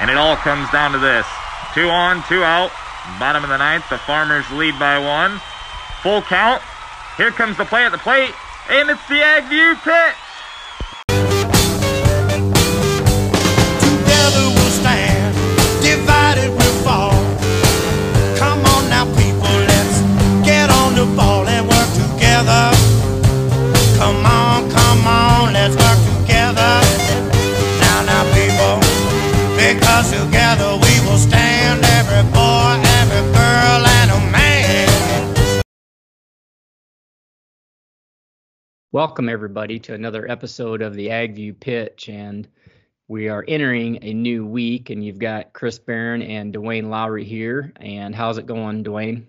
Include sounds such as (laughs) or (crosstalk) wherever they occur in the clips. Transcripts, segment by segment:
And it all comes down to this. Two on, two out. Bottom of the ninth, the Farmers lead by one. Full count. Here comes the play at the plate, and it's the Agview pitch. Welcome, everybody, to another episode of the AgView Pitch. And we are entering a new week, and you've got Chris Barron and Duane Lowry here. And how's it going, Duane?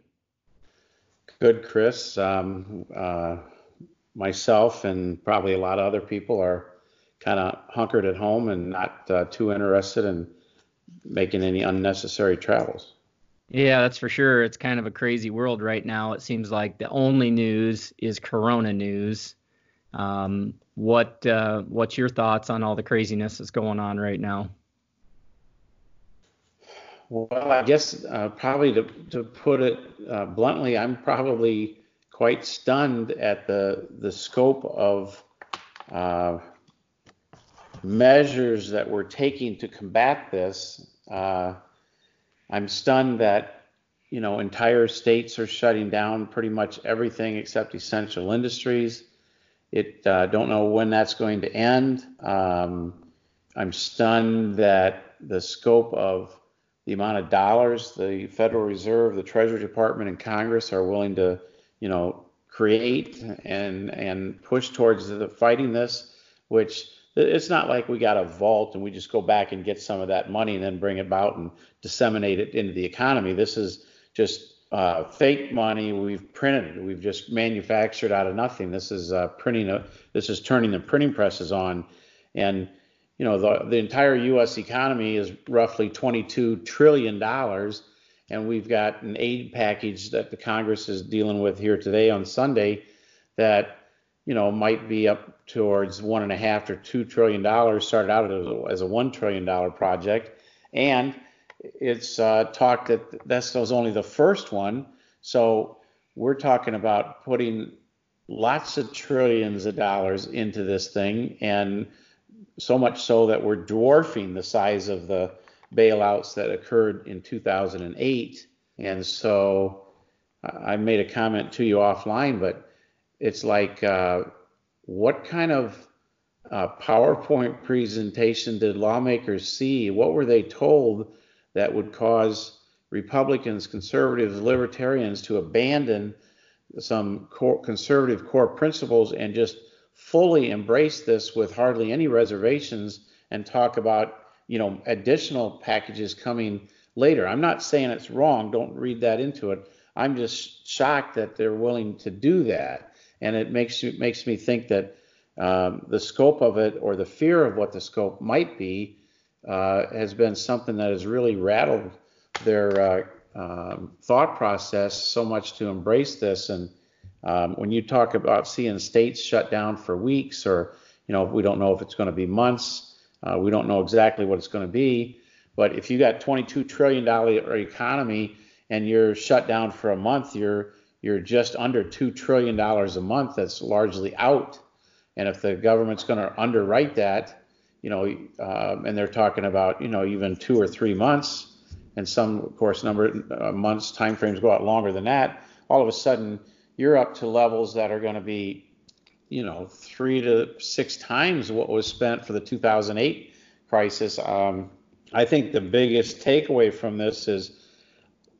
Good, Chris. Um, uh, myself and probably a lot of other people are kind of hunkered at home and not uh, too interested in making any unnecessary travels. Yeah, that's for sure. It's kind of a crazy world right now. It seems like the only news is Corona news. Um, what uh, what's your thoughts on all the craziness that's going on right now? Well, I guess uh, probably to, to put it uh, bluntly, I'm probably quite stunned at the the scope of uh, measures that we're taking to combat this. Uh, I'm stunned that you know entire states are shutting down pretty much everything except essential industries. It uh, don't know when that's going to end. Um, I'm stunned that the scope of the amount of dollars the Federal Reserve, the Treasury Department, and Congress are willing to, you know, create and and push towards the fighting this, which it's not like we got a vault and we just go back and get some of that money and then bring it about and disseminate it into the economy. This is just uh, fake money we've printed. We've just manufactured out of nothing. This is uh, printing. A, this is turning the printing presses on, and you know the the entire U.S. economy is roughly 22 trillion dollars, and we've got an aid package that the Congress is dealing with here today on Sunday, that you know might be up towards one and a half or two trillion dollars. Started out as a, as a one trillion dollar project, and it's uh, talked that this was only the first one. So we're talking about putting lots of trillions of dollars into this thing, and so much so that we're dwarfing the size of the bailouts that occurred in 2008. And so I made a comment to you offline, but it's like, uh, what kind of uh, PowerPoint presentation did lawmakers see? What were they told that would cause Republicans, conservatives, libertarians to abandon some core, conservative core principles and just fully embrace this with hardly any reservations and talk about you know additional packages coming later. I'm not saying it's wrong. Don't read that into it. I'm just shocked that they're willing to do that, and it makes makes me think that um, the scope of it or the fear of what the scope might be uh, has been something that has really rattled their uh, um, thought process so much to embrace this. And um, when you talk about seeing states shut down for weeks, or you know, we don't know if it's going to be months, uh, we don't know exactly what it's going to be. But if you got 22 trillion dollar economy and you're shut down for a month, you're you're just under two trillion dollars a month. That's largely out. And if the government's going to underwrite that, you know, um, and they're talking about, you know, even two or three months, and some, of course, number uh, months time frames go out longer than that. All of a sudden, you're up to levels that are going to be, you know, three to six times what was spent for the 2008 crisis. Um, I think the biggest takeaway from this is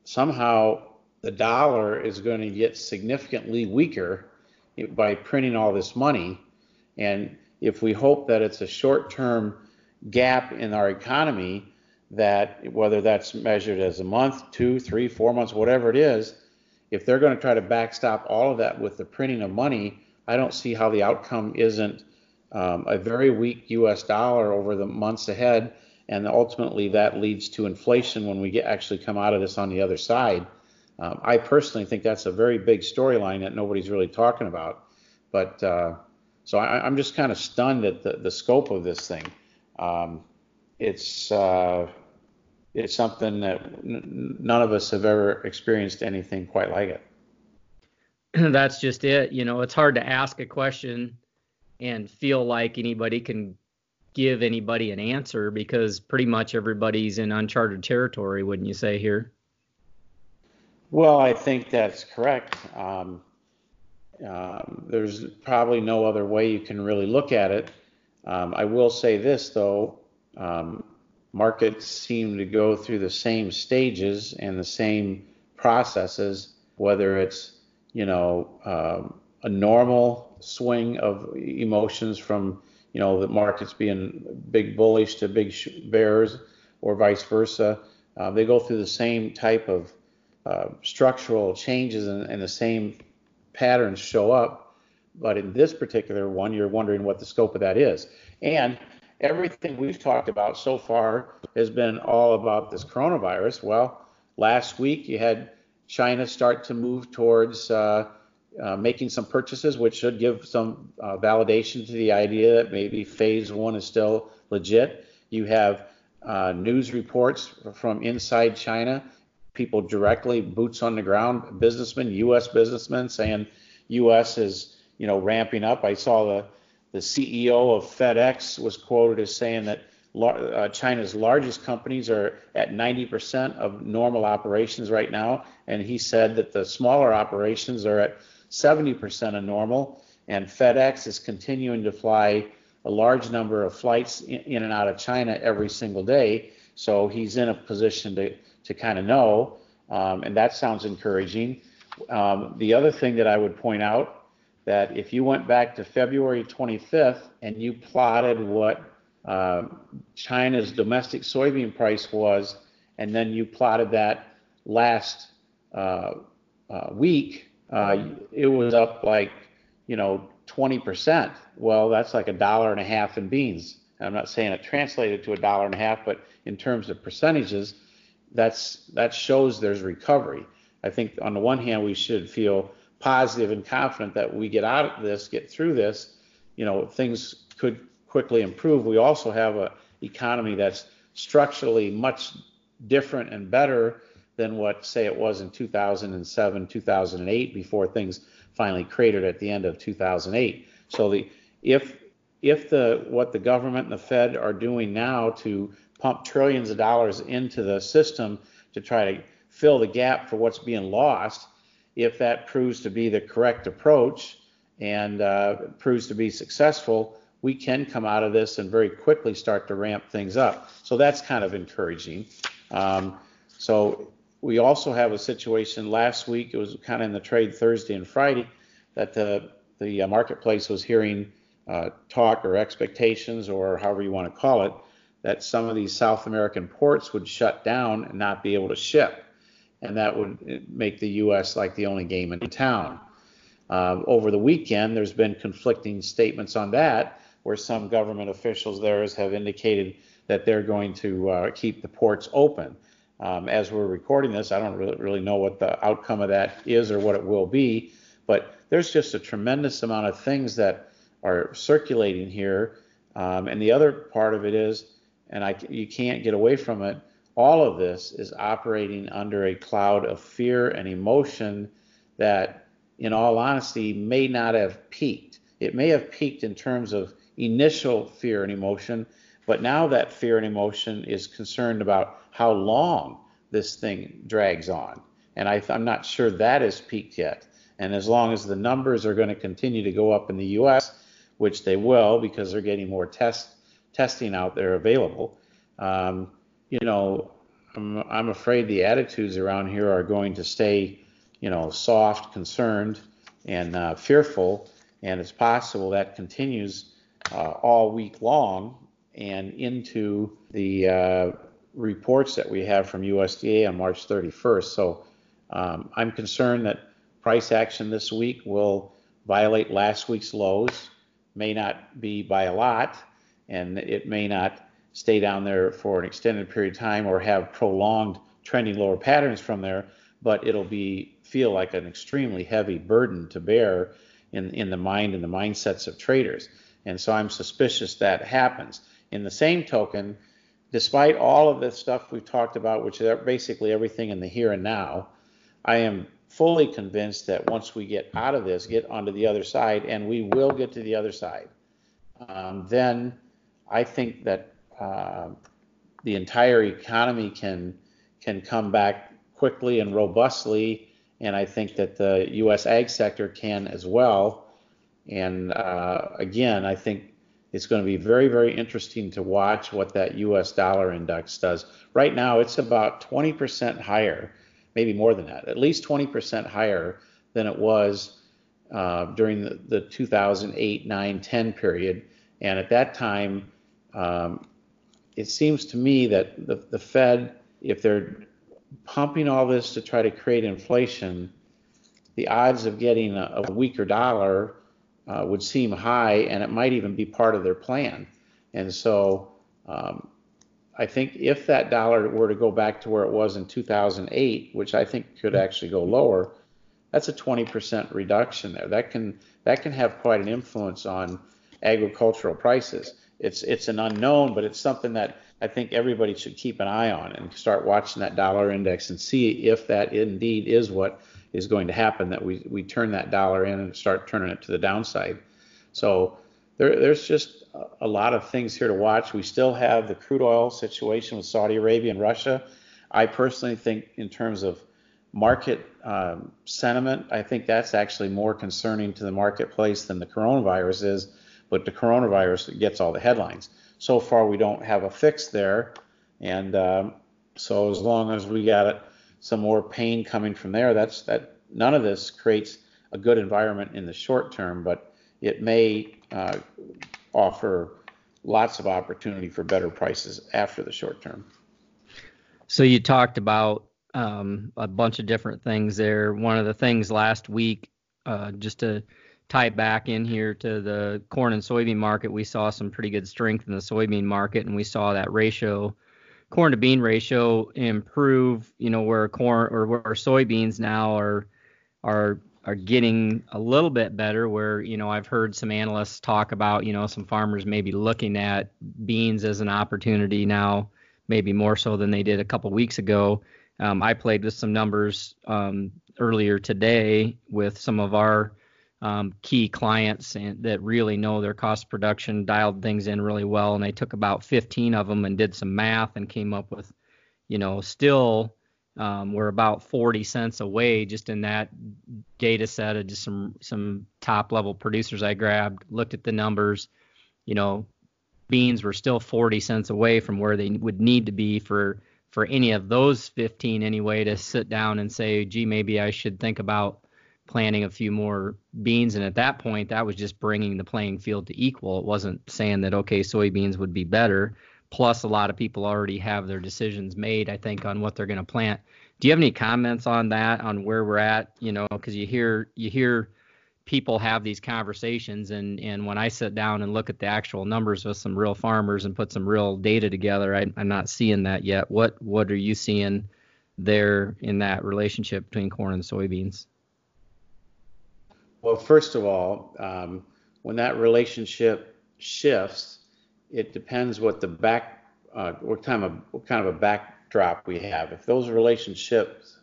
somehow the dollar is going to get significantly weaker by printing all this money, and if we hope that it's a short-term gap in our economy, that whether that's measured as a month, two, three, four months, whatever it is, if they're going to try to backstop all of that with the printing of money, I don't see how the outcome isn't um, a very weak U.S. dollar over the months ahead, and ultimately that leads to inflation when we get actually come out of this on the other side. Um, I personally think that's a very big storyline that nobody's really talking about, but uh, so I, am just kind of stunned at the, the scope of this thing. Um, it's uh, it's something that n- none of us have ever experienced anything quite like it. (clears throat) That's just it. You know, it's hard to ask a question and feel like anybody can give anybody an answer because pretty much everybody's in uncharted territory, wouldn't you say here? Well, I think that's correct. Um, uh, there's probably no other way you can really look at it. Um, I will say this though, um, markets seem to go through the same stages and the same processes, whether it's you know um, a normal swing of emotions from you know the markets being big bullish to big bears or vice versa. Uh, they go through the same type of uh, structural changes and, and the same patterns show up. But in this particular one, you're wondering what the scope of that is. And everything we've talked about so far has been all about this coronavirus. Well, last week you had China start to move towards uh, uh, making some purchases, which should give some uh, validation to the idea that maybe phase one is still legit. You have uh, news reports from inside China, people directly, boots on the ground, businessmen, U.S. businessmen saying U.S. is you know ramping up. I saw the the CEO of FedEx was quoted as saying that uh, China's largest companies are at 90% of normal operations right now, and he said that the smaller operations are at 70% of normal, and FedEx is continuing to fly a large number of flights in, in and out of China every single day. So he's in a position to, to kind of know, um, and that sounds encouraging. Um, the other thing that I would point out that if you went back to February 25th and you plotted what uh, China's domestic soybean price was, and then you plotted that last uh, uh, week, uh, it was up like, you know, 20%. Well, that's like a dollar and a half in beans. I'm not saying it translated to a dollar and a half, but in terms of percentages, that's that shows there's recovery. I think on the one hand, we should feel positive and confident that we get out of this, get through this, you know, things could quickly improve. We also have a economy that's structurally much different and better than what say it was in 2007, 2008 before things finally cratered at the end of 2008. So the if if the what the government and the Fed are doing now to pump trillions of dollars into the system to try to fill the gap for what's being lost, if that proves to be the correct approach and uh, proves to be successful, we can come out of this and very quickly start to ramp things up. So that's kind of encouraging. Um, so we also have a situation last week, it was kind of in the trade Thursday and Friday, that the, the uh, marketplace was hearing uh, talk or expectations, or however you want to call it, that some of these South American ports would shut down and not be able to ship and that would make the U.S. like the only game in town. Uh, over the weekend, there's been conflicting statements on that, where some government officials there have indicated that they're going to uh, keep the ports open. Um, as we're recording this, I don't really, really know what the outcome of that is or what it will be, but there's just a tremendous amount of things that are circulating here. Um, and the other part of it is, and I, you can't get away from it, all of this is operating under a cloud of fear and emotion that, in all honesty, may not have peaked. It may have peaked in terms of initial fear and emotion, but now that fear and emotion is concerned about how long this thing drags on. And I, am not sure that has peaked yet. And as long as the numbers are going to continue to go up in the U.S., which they will because they're getting more test testing out there available, um, you know, I'm, I'm afraid the attitudes around here are going to stay, you know, soft, concerned, and uh, fearful. And it's possible that continues uh, all week long and into the uh, reports that we have from USDA on March 31st. So um, I'm concerned that price action this week will violate last week's lows, may not be by a lot, and it may not stay down there for an extended period of time or have prolonged trending lower patterns from there, but it'll be feel like an extremely heavy burden to bear in, in the mind and the mindsets of traders. And so I'm suspicious that happens. In the same token, despite all of the stuff we've talked about, which is basically everything in the here and now, I am fully convinced that once we get out of this, get onto the other side, and we will get to the other side, um, then I think that uh, the entire economy can can come back quickly and robustly, and I think that the U.S. ag sector can as well. And uh, again, I think it's going to be very, very interesting to watch what that U.S. dollar index does. Right now, it's about 20% higher, maybe more than that, at least 20% higher than it was uh, during the, the 2008, 9, 10 period. And at that time, um, it seems to me that the, the Fed, if they're pumping all this to try to create inflation, the odds of getting a, a weaker dollar uh, would seem high, and it might even be part of their plan. And so, um, I think if that dollar were to go back to where it was in 2008, which I think could actually go lower, that's a 20% reduction there. That can that can have quite an influence on agricultural prices. It's it's an unknown, but it's something that I think everybody should keep an eye on and start watching that dollar index and see if that indeed is what is going to happen. That we we turn that dollar in and start turning it to the downside. So there, there's just a lot of things here to watch. We still have the crude oil situation with Saudi Arabia and Russia. I personally think, in terms of market um, sentiment, I think that's actually more concerning to the marketplace than the coronavirus is but the coronavirus gets all the headlines. So far, we don't have a fix there, and um, so as long as we got some more pain coming from there, that's that. None of this creates a good environment in the short term, but it may uh, offer lots of opportunity for better prices after the short term. So you talked about um, a bunch of different things there. One of the things last week, uh, just to tie back in here to the corn and soybean market, we saw some pretty good strength in the soybean market, and we saw that ratio, corn to bean ratio, improve. You know, where corn or where soybeans now are are are getting a little bit better. Where you know I've heard some analysts talk about you know some farmers maybe looking at beans as an opportunity now, maybe more so than they did a couple weeks ago. Um, I played with some numbers um, earlier today with some of our um, key clients and, that really know their cost production, dialed things in really well, and they took about 15 of them and did some math and came up with, you know, still um, we're about 40 cents away just in that data set of just some some top level producers I grabbed, looked at the numbers, you know, beans were still 40 cents away from where they would need to be for for any of those 15 anyway to sit down and say, gee, maybe I should think about planting a few more beans. And at that point, that was just bringing the playing field to equal. It wasn't saying that, okay, soybeans would be better. Plus, a lot of people already have their decisions made, I think, on what they're going to plant. Do you have any comments on that, on where we're at? You know, because you hear you hear people have these conversations, and and when I sit down and look at the actual numbers with some real farmers and put some real data together, I, I'm not seeing that yet. What what are you seeing there in that relationship between corn and soybeans? Well, first of all, um, when that relationship shifts, it depends what the back, uh, what kind of what kind of a backdrop we have. If those relationships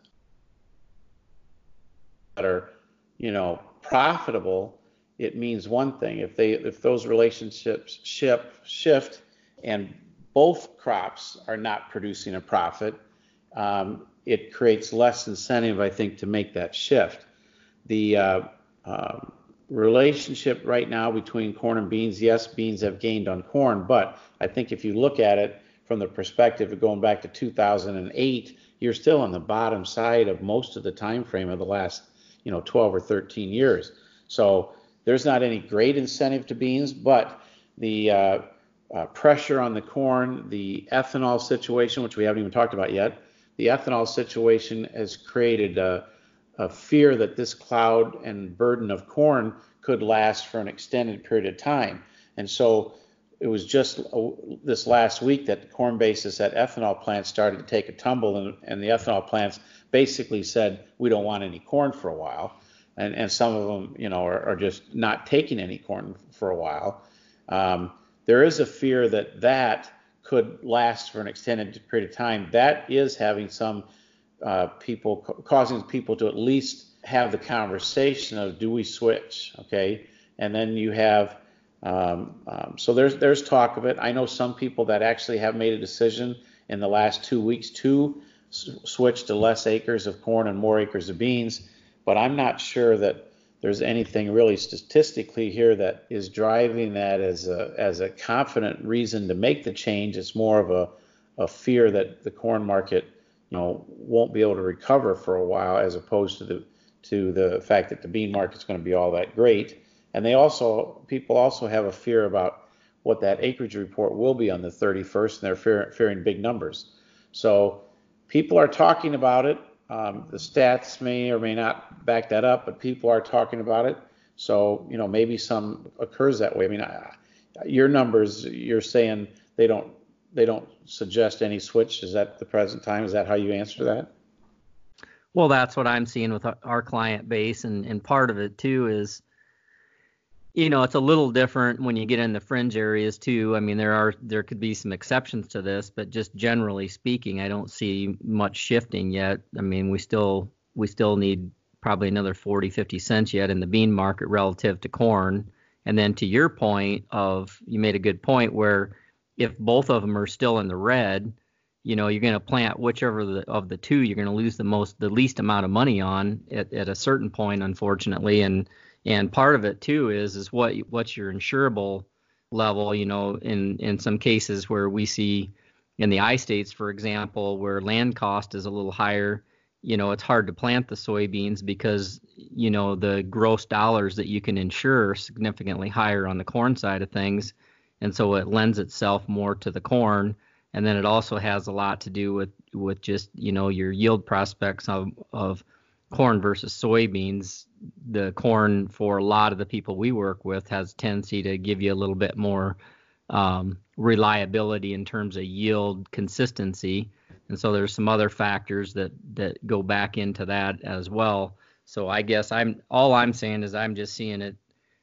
that are, you know, profitable, it means one thing. If they if those relationships shift shift and both crops are not producing a profit, um, it creates less incentive, I think, to make that shift. The uh, relationship right now between corn and beans, yes, beans have gained on corn, but I think if you look at it from the perspective of going back to 2008, you're still on the bottom side of most of the time frame of the last, you know, 12 or 13 years. So there's not any great incentive to beans, but the uh, uh, pressure on the corn, the ethanol situation, which we haven't even talked about yet, the ethanol situation has created a fear that this cloud and burden of corn could last for an extended period of time. And so it was just uh, this last week that the corn basis at ethanol plants started to take a tumble, and, and the ethanol plants basically said, We don't want any corn for a while. And, and some of them, you know, are, are just not taking any corn for a while. Um, there is a fear that that could last for an extended period of time, that is having some uh, people causing people to at least have the conversation of do we switch, okay? And then you have um, um, so there's there's talk of it. I know some people that actually have made a decision in the last two weeks to s- switch to less acres of corn and more acres of beans, but I'm not sure that there's anything really statistically here that is driving that as a as a confident reason to make the change. It's more of a a fear that the corn market, know, won't be able to recover for a while, as opposed to the to the fact that the bean market's going to be all that great. And they also, people also have a fear about what that acreage report will be on the 31st, and they're fear, fearing big numbers. So people are talking about it. Um, the stats may or may not back that up, but people are talking about it. So you know maybe some occurs that way. I mean, I, your numbers, you're saying they don't they don't suggest any switch. Is that the present time? Is that how you answer that? Well, that's what I'm seeing with our client base, and and part of it too is you know it's a little different when you get in the fringe areas too i mean there are there could be some exceptions to this but just generally speaking i don't see much shifting yet i mean we still we still need probably another 40 50 cents yet in the bean market relative to corn and then to your point of you made a good point where if both of them are still in the red you know you're going to plant whichever the, of the two you're going to lose the most the least amount of money on at, at a certain point unfortunately. And and part of it too is is what what's your insurable level you know in in some cases where we see in the i states for example where land cost is a little higher you know it's hard to plant the soybeans because you know the gross dollars that you can insure significantly higher on the corn side of things and so it lends itself more to the corn and then it also has a lot to do with with just you know your yield prospects of of corn versus soybeans, the corn for a lot of the people we work with has tendency to give you a little bit more um, reliability in terms of yield consistency. And so there's some other factors that that go back into that as well. So I guess I'm all I'm saying is I'm just seeing it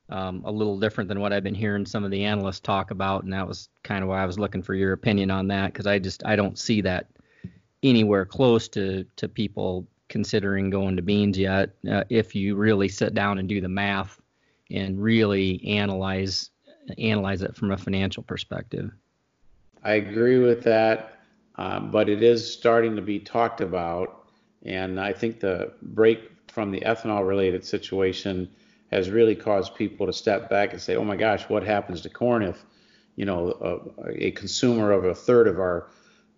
um, a little different than what I've been hearing some of the analysts talk about, and that was kind of why I was looking for your opinion on that because I just I don't see that anywhere close to to people considering going to beans yet. Uh, if you really sit down and do the math and really analyze analyze it from a financial perspective. I agree with that, um, but it is starting to be talked about, and I think the break from the ethanol related situation has really caused people to step back and say, "Oh my gosh, what happens to corn if, you know, a, a consumer of a third of our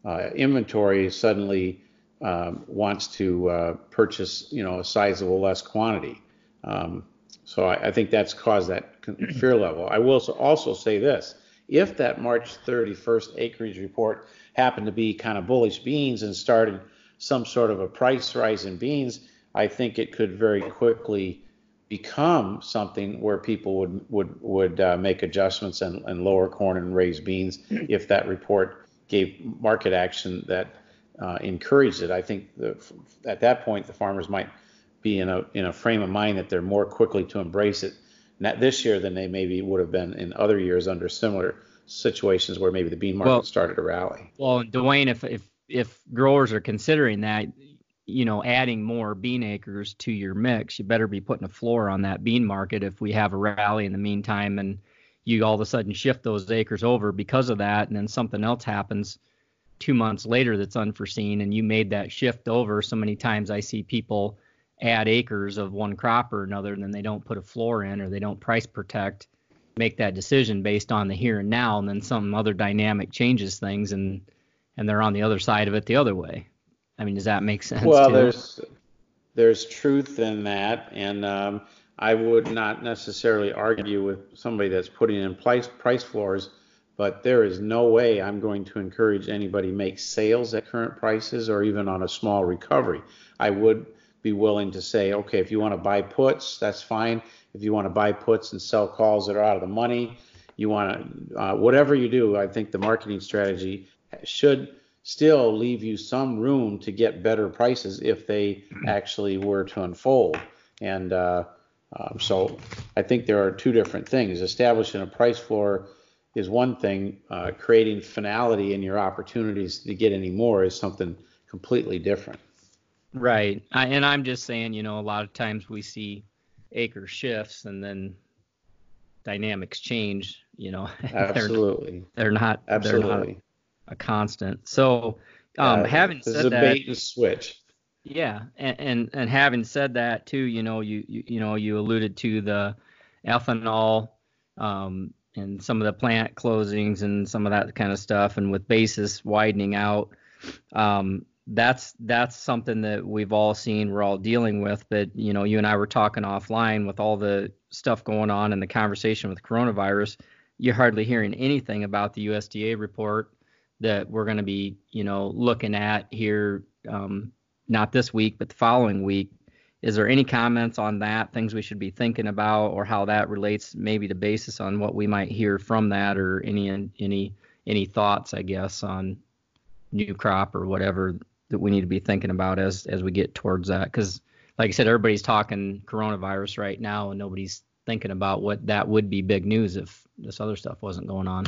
uh, inventory suddenly um, wants to uh, purchase, you know, a sizable less quantity. Um, so I, I, think that's caused that (clears throat) fear level. I will also say this: if that March 31st acreage report happened to be kind of bullish beans and started some sort of a price rise in beans, I think it could very quickly become something where people would would would uh, make adjustments and, and lower corn and raise beans (clears throat) if that report gave market action that uh, encouraged it, I think the, at that point the farmers might be in a in a frame of mind that they're more quickly to embrace it this year than they maybe would have been in other years under similar situations where maybe the bean market well, started to rally. Well, Duane, if if if growers are considering that, you know, adding more bean acres to your mix, you better be putting a floor on that bean market if we have a rally in the meantime and you all of a sudden shift those acres over because of that and then something else happens two months later that's unforeseen and you made that shift over so many times i see people add acres of one crop or another and then they don't put a floor in or they don't price protect make that decision based on the here and now and then some other dynamic changes things and and they're on the other side of it the other way i mean does that make sense well too? there's there's truth in that and um, i would not necessarily argue with somebody that's putting in price price floors but there is no way I'm going to encourage anybody make sales at current prices or even on a small recovery. I would be willing to say, okay, if you want to buy puts, that's fine. If you want to buy puts and sell calls that are out of the money, you want to, uh, whatever you do, I think the marketing strategy should still leave you some room to get better prices if they actually were to unfold. And uh, um, so I think there are two different things. Establishing a price floor is one thing. Uh, creating finality in your opportunities to get any more is something completely different. Right. I, and I'm just saying, you know, a lot of times we see acre shifts and then dynamics change, you know. (laughs) Absolutely. they're, not absolutely they're not a constant. So, um, having said that, bait and switch. Yeah, and, and and having said that too, you know, you you, you know, you alluded to the ethanol um, and some of the plant closings and some of that kind of stuff, and with basis widening out, um, that's that's something that we've all seen, we're all dealing with. But you know, you and I were talking offline with all the stuff going on and the conversation with coronavirus. You're hardly hearing anything about the USDA report that we're going to be, you know, looking at here, um, not this week, but the following week. Is there any comments on that? Things we should be thinking about, or how that relates maybe to basis on what we might hear from that, or any any any thoughts, I guess, on new crop or whatever that we need to be thinking about as as we get towards that? Because, like I said, everybody's talking coronavirus right now, and nobody's thinking about what that would be big news if this other stuff wasn't going on.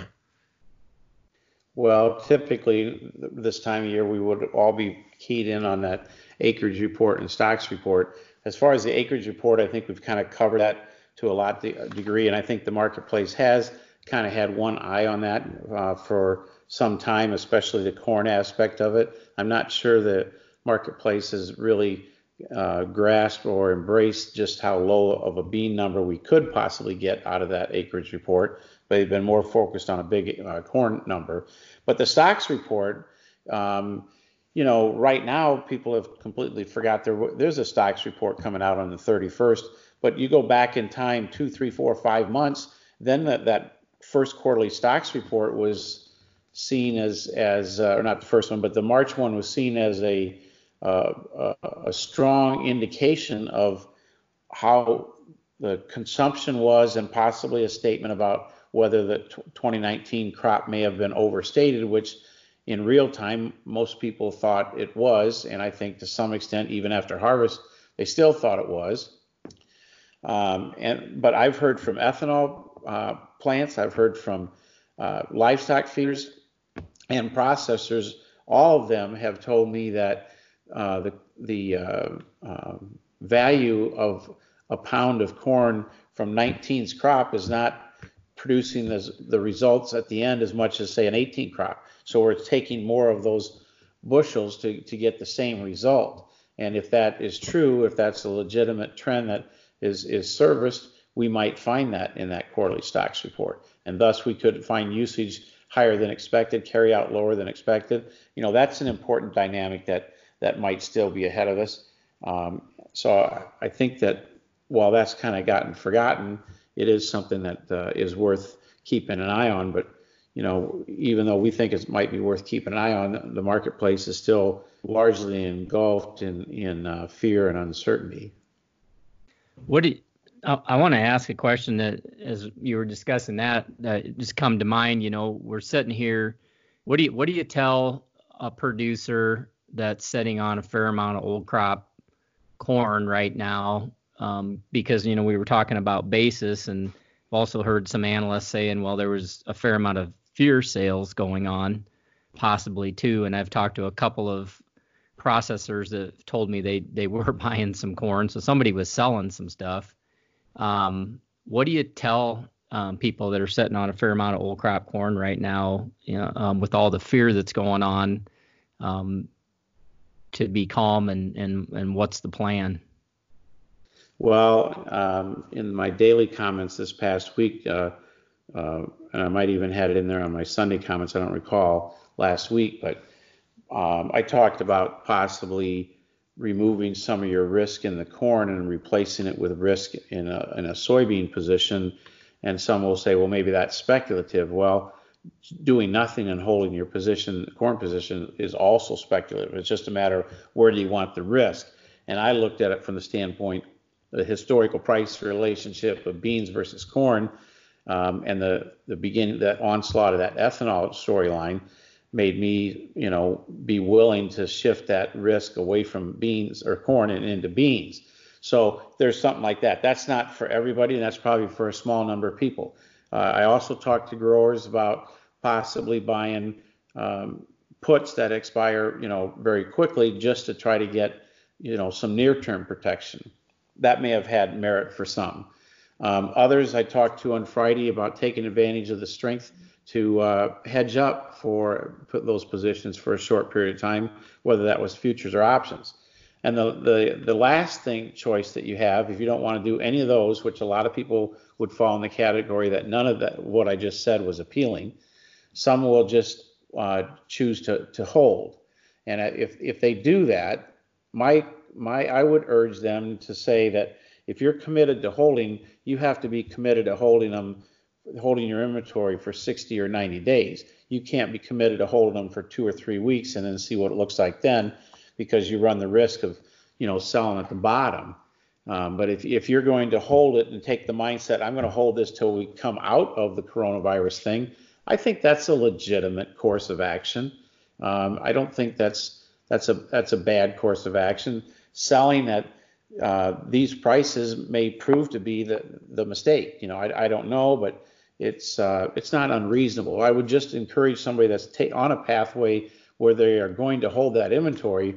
Well, typically this time of year we would all be keyed in on that acreage report and stocks report. As far as the acreage report, I think we've kind of covered that to a lot degree, and I think the marketplace has kind of had one eye on that uh, for some time, especially the corn aspect of it. I'm not sure the marketplace has really uh, grasped or embraced just how low of a bean number we could possibly get out of that acreage report they've been more focused on a big uh, corn number. But the stocks report, um, you know, right now people have completely forgot there. There's a stocks report coming out on the 31st, but you go back in time two, three, four, five months, then that that first quarterly stocks report was seen as as uh, or not the first one, but the March one was seen as a uh, a, a strong indication of how the consumption was and possibly a statement about whether the 2019 crop may have been overstated, which in real time most people thought it was, and I think to some extent even after harvest they still thought it was. Um, and but I've heard from ethanol uh, plants, I've heard from uh, livestock feeders and processors. All of them have told me that uh, the the uh, um, value of a pound of corn from 19's crop is not producing the, results at the end as much as say an 18 crop. So we're taking more of those bushels to, to get the same result. And if that is true, if that's a legitimate trend that is, is serviced, we might find that in that quarterly stocks report. And thus we could find usage higher than expected, carry out lower than expected. You know, that's an important dynamic that, that might still be ahead of us. Um, so I think that while that's kind of gotten forgotten, it is something that uh, is worth keeping an eye on. But you know, even though we think it might be worth keeping an eye on, the marketplace is still largely engulfed in in uh, fear and uncertainty. What do you, I, I want to ask a question that, as you were discussing that, that just come to mind. You know, we're sitting here. What do you what do you tell a producer that's sitting on a fair amount of old crop corn right now um, because you know we were talking about basis and I've also heard some analysts saying well there was a fair amount of fear sales going on possibly too. And I've talked to a couple of processors that told me they they (laughs) were buying some corn. So somebody was selling some stuff. Um, what do you tell um, people that are sitting on a fair amount of old crop corn right now you know, um, with all the fear that's going on um, to be calm and, and and what's the plan well, um, in my daily comments this past week, uh, uh, and I might even had it in there on my Sunday comments. I don't recall last week, but um, I talked about possibly removing some of your risk in the corn and replacing it with risk in a, in a soybean position. And some will say, well, maybe that's speculative. Well, doing nothing and holding your position, corn position, is also speculative. It's just a matter of where do you want the risk. And I looked at it from the standpoint the historical price relationship of beans versus corn, um, and the the beginning that onslaught of that ethanol storyline made me, you know, be willing to shift that risk away from beans or corn and into beans. So there's something like that. That's not for everybody, and that's probably for a small number of people. Uh, I also talked to growers about possibly buying um, puts that expire, you know, very quickly just to try to get, you know, some near-term protection. That may have had merit for some. Um, others I talked to on Friday about taking advantage of the strength to uh, hedge up for put those positions for a short period of time, whether that was futures or options. And the, the, the last thing choice that you have, if you don't want to do any of those, which a lot of people would fall in the category that none of that what I just said was appealing, some will just uh, choose to, to hold. And if, if they do that, my, my, I would urge them to say that if you're committed to holding, you have to be committed to holding them, holding your inventory for 60 or 90 days. You can't be committed to holding them for two or three weeks and then see what it looks like then because you run the risk of, you know, selling at the bottom. Um, but if, if you're going to hold it and take the mindset, I'm going to hold this till we come out of the coronavirus thing, I think that's a legitimate course of action. Um, I don't think that's that's a that's a bad course of action. Selling at uh, these prices may prove to be the the mistake. You know, I, I don't know, but it's uh, it's not unreasonable. I would just encourage somebody that's ta- on a pathway where they are going to hold that inventory.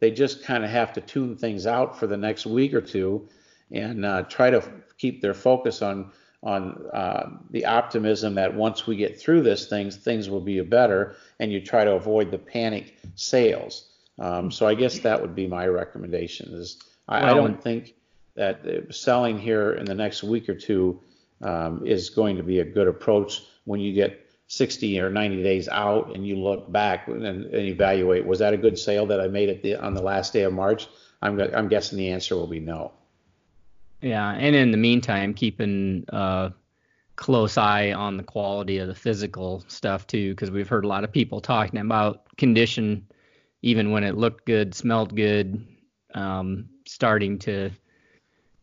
They just kind of have to tune things out for the next week or two, and uh, try to keep their focus on on uh, the optimism that once we get through this, things things will be better, and you try to avoid the panic sales. Um, so I guess that would be my recommendation. Is I, well, I don't think that selling here in the next week or two um, is going to be a good approach when you get 60 or 90 days out and you look back and, and evaluate was that a good sale that I made at the on the last day of March? I'm I'm guessing the answer will be no. Yeah, and in the meantime, keeping a uh, close eye on the quality of the physical stuff too, because we've heard a lot of people talking about condition, even when it looked good, smelled good, um, starting to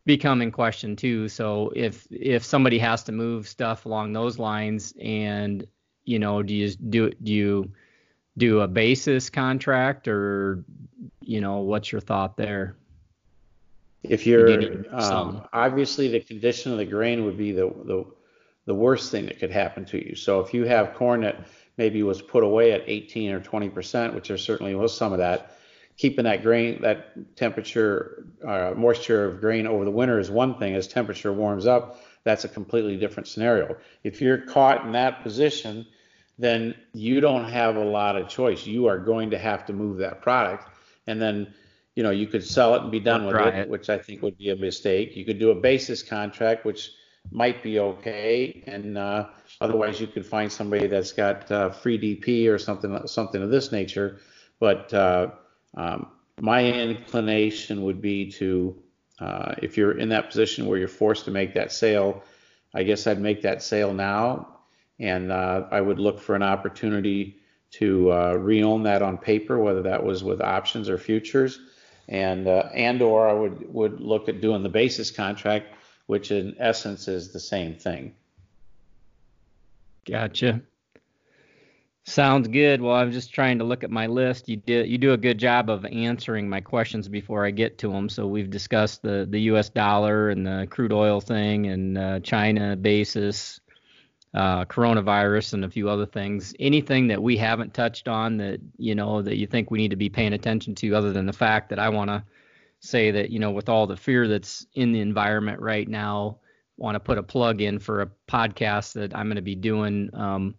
become in question too. So if if somebody has to move stuff along those lines, and you know, do you do do you do a basis contract or you know what's your thought there? If you're um, obviously the condition of the grain would be the, the the worst thing that could happen to you. So if you have corn that maybe was put away at 18 or 20 percent, which there certainly was some of that, keeping that grain that temperature uh, moisture of grain over the winter is one thing. As temperature warms up, that's a completely different scenario. If you're caught in that position, then you don't have a lot of choice. You are going to have to move that product, and then you know, you could sell it and be done with it, it, which I think would be a mistake. You could do a basis contract, which might be okay, and uh, otherwise you could find somebody that's got uh, free DP or something something of this nature. But uh, um, my inclination would be to, uh, if you're in that position where you're forced to make that sale, I guess I'd make that sale now, and uh, I would look for an opportunity to uh, re-own that on paper, whether that was with options or futures. And uh, and or I would would look at doing the basis contract, which in essence is the same thing. Gotcha. Sounds good. Well, I'm just trying to look at my list. You you do a good job of answering my questions before I get to them. So we've discussed the the U.S. dollar and the crude oil thing and uh, China basis, uh, coronavirus and a few other things. Anything that we haven't touched on that you know that you think we need to be paying attention to, other than the fact that I want to say that you know with all the fear that's in the environment right now, want to put a plug in for a podcast that I'm going to be doing um,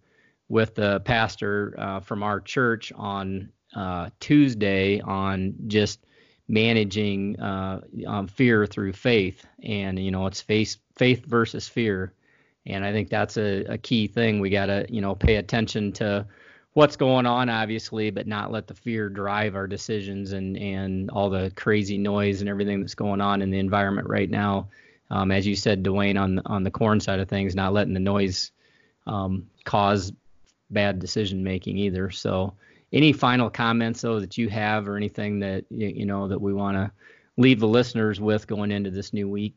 with the pastor uh, from our church on uh, Tuesday on just managing uh, um, fear through faith, and you know it's faith faith versus fear and I think that's a, a key thing. We got to, you know, pay attention to what's going on, obviously, but not let the fear drive our decisions and, and all the crazy noise and everything that's going on in the environment right now. Um, as you said, Duane, on on the corn side of things, not letting the noise um, cause bad decision making either. So, any final comments though that you have, or anything that you know that we want to leave the listeners with going into this new week?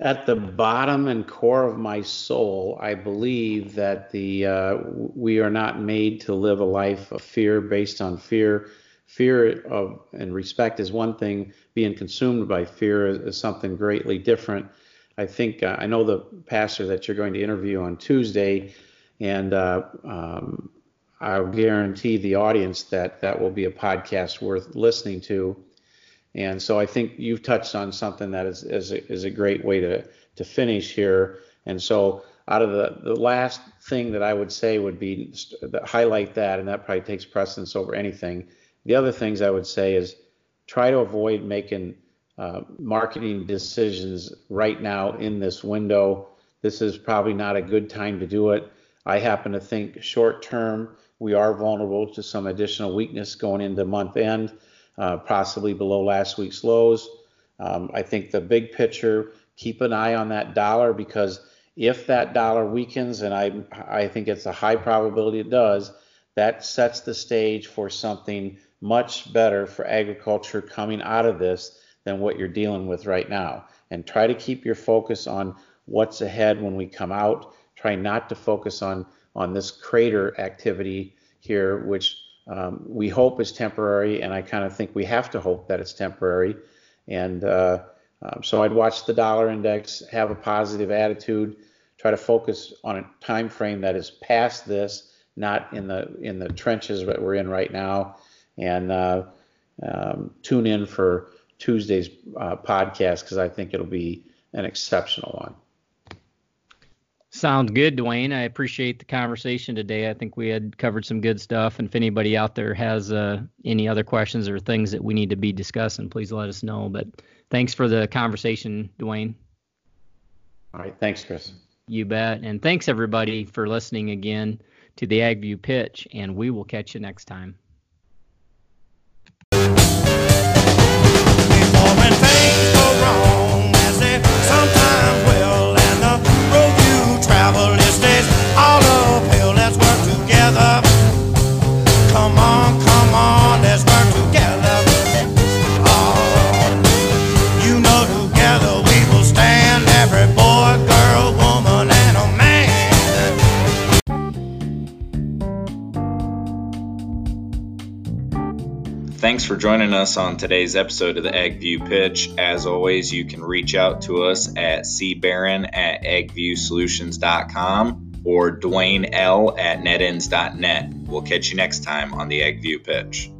At the bottom and core of my soul, I believe that the uh, we are not made to live a life of fear based on fear. Fear of and respect is one thing. Being consumed by fear is, is something greatly different. I think uh, I know the pastor that you're going to interview on Tuesday, and uh, um, I'll guarantee the audience that that will be a podcast worth listening to. And so I think you've touched on something that is is a, is a great way to to finish here. And so out of the the last thing that I would say would be highlight that, and that probably takes precedence over anything. The other things I would say is try to avoid making uh, marketing decisions right now in this window. This is probably not a good time to do it. I happen to think short term we are vulnerable to some additional weakness going into month end, possibly below last week's lows. Um, I think the big picture, keep an eye on that dollar because if that dollar weakens, and I, I think it's a high probability it does, that sets the stage for something much better for agriculture coming out of this than what you're dealing with right now. And try to keep your focus on what's ahead when we come out. Try not to focus on on this crater activity here, which um, we hope is temporary, and I kind of think we have to hope that it's temporary. And uh, um, so I'd watch the dollar index, have a positive attitude, try to focus on a time frame that is past this, not in the in the trenches that we're in right now, and uh, um, tune in for Tuesday's uh, podcast because I think it'll be an exceptional one. Sounds good, Duane. I appreciate the conversation today. I think we had covered some good stuff. And if anybody out there has uh, any other questions or things that we need to be discussing, please let us know. But thanks for the conversation, Duane. All right. Thanks, Chris. You bet. And thanks, everybody, for listening again to the AgView pitch. And we will catch you next time. For joining us on today's episode of the AgView Pitch. As always, you can reach out to us at cbarron at agviewsolutions.com or Duane L at netins.net. We'll catch you next time on the AgView Pitch.